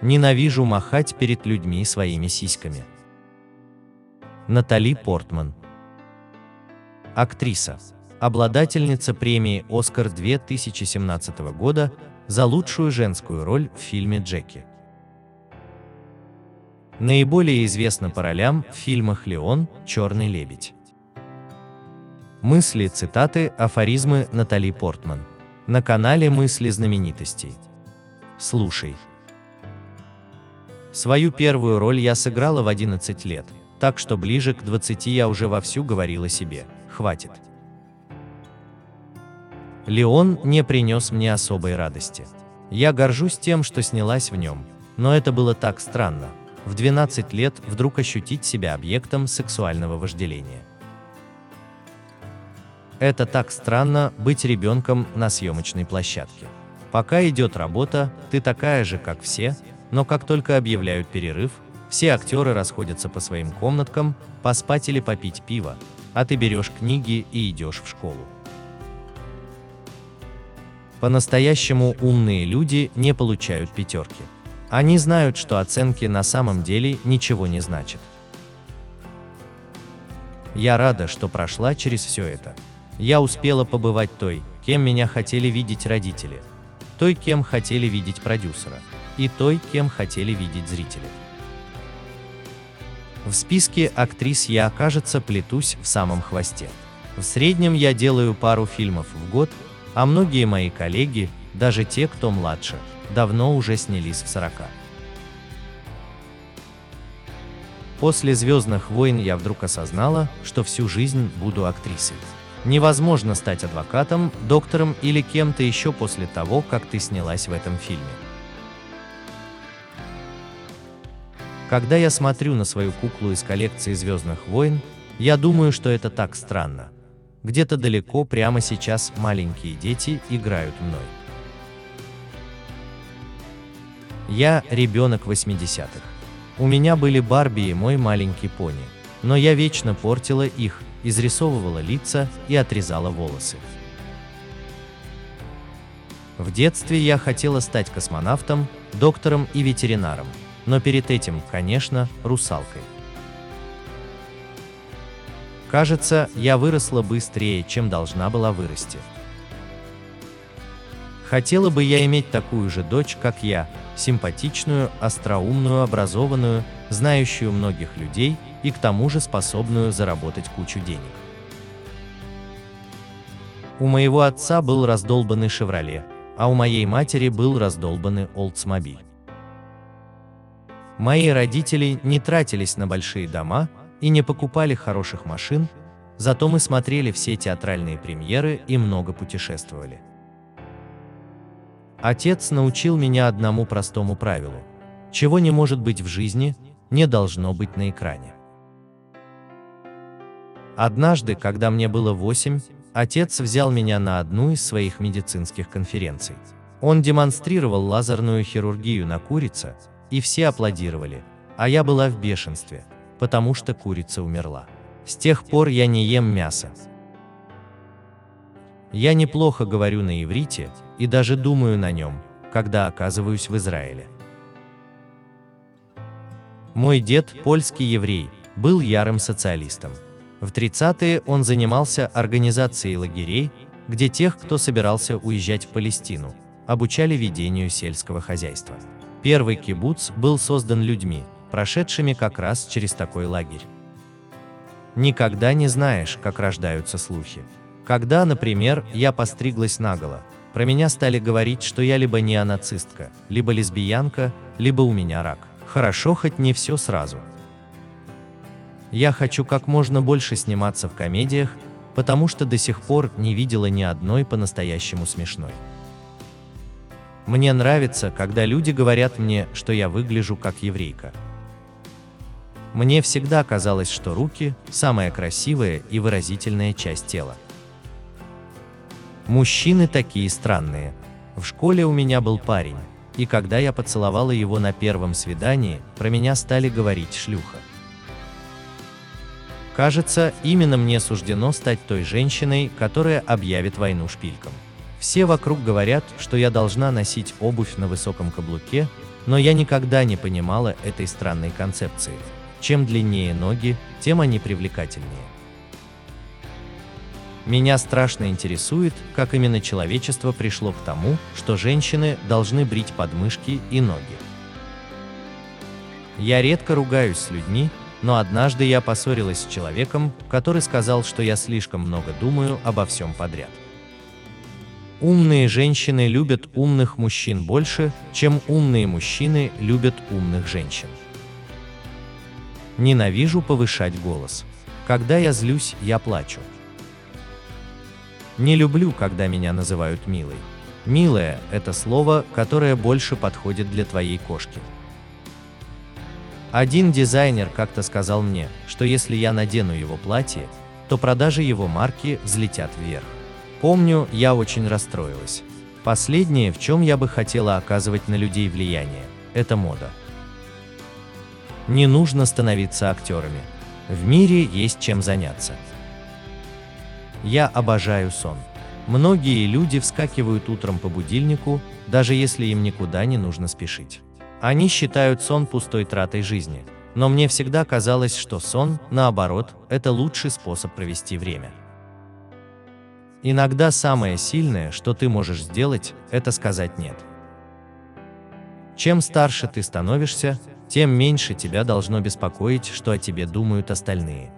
Ненавижу махать перед людьми своими сиськами. Натали Портман. Актриса. Обладательница премии «Оскар» 2017 года за лучшую женскую роль в фильме «Джеки». Наиболее известна по ролям в фильмах «Леон», «Черный лебедь». Мысли, цитаты, афоризмы Натали Портман. На канале «Мысли знаменитостей». Слушай. Свою первую роль я сыграла в 11 лет, так что ближе к 20 я уже вовсю говорила себе «хватит». Леон не принес мне особой радости. Я горжусь тем, что снялась в нем, но это было так странно. В 12 лет вдруг ощутить себя объектом сексуального вожделения. Это так странно быть ребенком на съемочной площадке. Пока идет работа, ты такая же, как все, но как только объявляют перерыв, все актеры расходятся по своим комнаткам, поспать или попить пиво, а ты берешь книги и идешь в школу. По-настоящему умные люди не получают пятерки. Они знают, что оценки на самом деле ничего не значат. Я рада, что прошла через все это. Я успела побывать той, кем меня хотели видеть родители, той, кем хотели видеть продюсера, и той, кем хотели видеть зрители. В списке актрис я, кажется, плетусь в самом хвосте. В среднем я делаю пару фильмов в год, а многие мои коллеги, даже те, кто младше, давно уже снялись в 40. После «Звездных войн» я вдруг осознала, что всю жизнь буду актрисой. Невозможно стать адвокатом, доктором или кем-то еще после того, как ты снялась в этом фильме. Когда я смотрю на свою куклу из коллекции «Звездных войн», я думаю, что это так странно. Где-то далеко прямо сейчас маленькие дети играют мной. Я ребенок 80-х. У меня были Барби и мой маленький пони, но я вечно портила их, изрисовывала лица и отрезала волосы. В детстве я хотела стать космонавтом, доктором и ветеринаром, но перед этим, конечно, русалкой. Кажется, я выросла быстрее, чем должна была вырасти. Хотела бы я иметь такую же дочь, как я, симпатичную, остроумную, образованную, знающую многих людей и к тому же способную заработать кучу денег. У моего отца был раздолбанный «Шевроле», а у моей матери был раздолбанный «Олдсмобиль». Мои родители не тратились на большие дома и не покупали хороших машин, зато мы смотрели все театральные премьеры и много путешествовали. Отец научил меня одному простому правилу. Чего не может быть в жизни, не должно быть на экране. Однажды, когда мне было 8, отец взял меня на одну из своих медицинских конференций. Он демонстрировал лазерную хирургию на курице, и все аплодировали, а я была в бешенстве, потому что курица умерла. С тех пор я не ем мясо. Я неплохо говорю на иврите и даже думаю на нем, когда оказываюсь в Израиле. Мой дед, польский еврей, был ярым социалистом. В 30-е он занимался организацией лагерей, где тех, кто собирался уезжать в Палестину, обучали ведению сельского хозяйства. Первый кибуц был создан людьми, прошедшими как раз через такой лагерь. Никогда не знаешь, как рождаются слухи. Когда, например, я постриглась наголо, про меня стали говорить, что я либо неонацистка, либо лесбиянка, либо у меня рак. Хорошо хоть не все сразу. Я хочу как можно больше сниматься в комедиях, потому что до сих пор не видела ни одной по-настоящему смешной. Мне нравится, когда люди говорят мне, что я выгляжу как еврейка. Мне всегда казалось, что руки – самая красивая и выразительная часть тела. Мужчины такие странные. В школе у меня был парень, и когда я поцеловала его на первом свидании, про меня стали говорить шлюха. Кажется, именно мне суждено стать той женщиной, которая объявит войну шпилькам. Все вокруг говорят, что я должна носить обувь на высоком каблуке, Но я никогда не понимала этой странной концепции. Чем длиннее ноги, тем они привлекательнее. Меня страшно интересует, как именно человечество пришло к тому, что женщины должны брить подмышки и ноги. Я редко ругаюсь с людьми, но однажды я поссорилась с человеком, который сказал, что я слишком много думаю обо всем подряд. Умные женщины любят умных мужчин больше, чем умные мужчины любят умных женщин. Ненавижу повышать голос. Когда я злюсь, я плачу. Не люблю, когда меня называют милой. Милая – это слово, которое больше подходит для твоей кошки. Один дизайнер как-то сказал мне, что если я надену его платье, то продажи его марки взлетят вверх. Помню, я очень расстроилась. Последнее, в чем я бы хотела оказывать на людей влияние, это мода. Не нужно становиться актерами. В мире есть чем заняться. Я обожаю сон. Многие люди вскакивают утром по будильнику, даже если им никуда не нужно спешить. Они считают сон пустой тратой жизни, но мне всегда казалось, что сон, наоборот, это лучший способ провести время. Иногда самое сильное, что ты можешь сделать, это сказать «нет». Чем старше ты становишься, тем меньше тебя должно беспокоить, что о тебе думают остальные.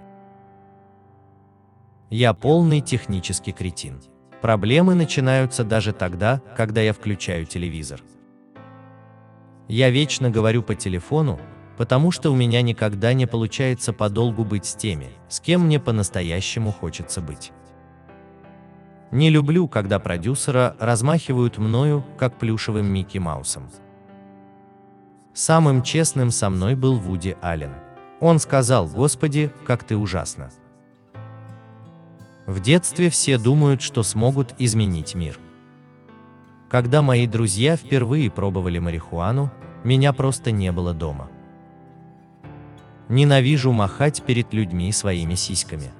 Я полный технический кретин. Проблемы начинаются даже тогда, когда я включаю телевизор. Я вечно говорю по телефону, потому что у меня никогда не получается подолгу быть с теми, с кем мне по-настоящему хочется быть. Не люблю, когда продюсера размахивают мною, как плюшевым Микки Маусом. Самым честным со мной был Вуди Аллен. Он сказал, «Господи, как ты ужасно». В детстве все думают, что смогут изменить мир. Когда мои друзья впервые пробовали марихуану, меня просто не было дома. Ненавижу махать перед людьми своими сиськами.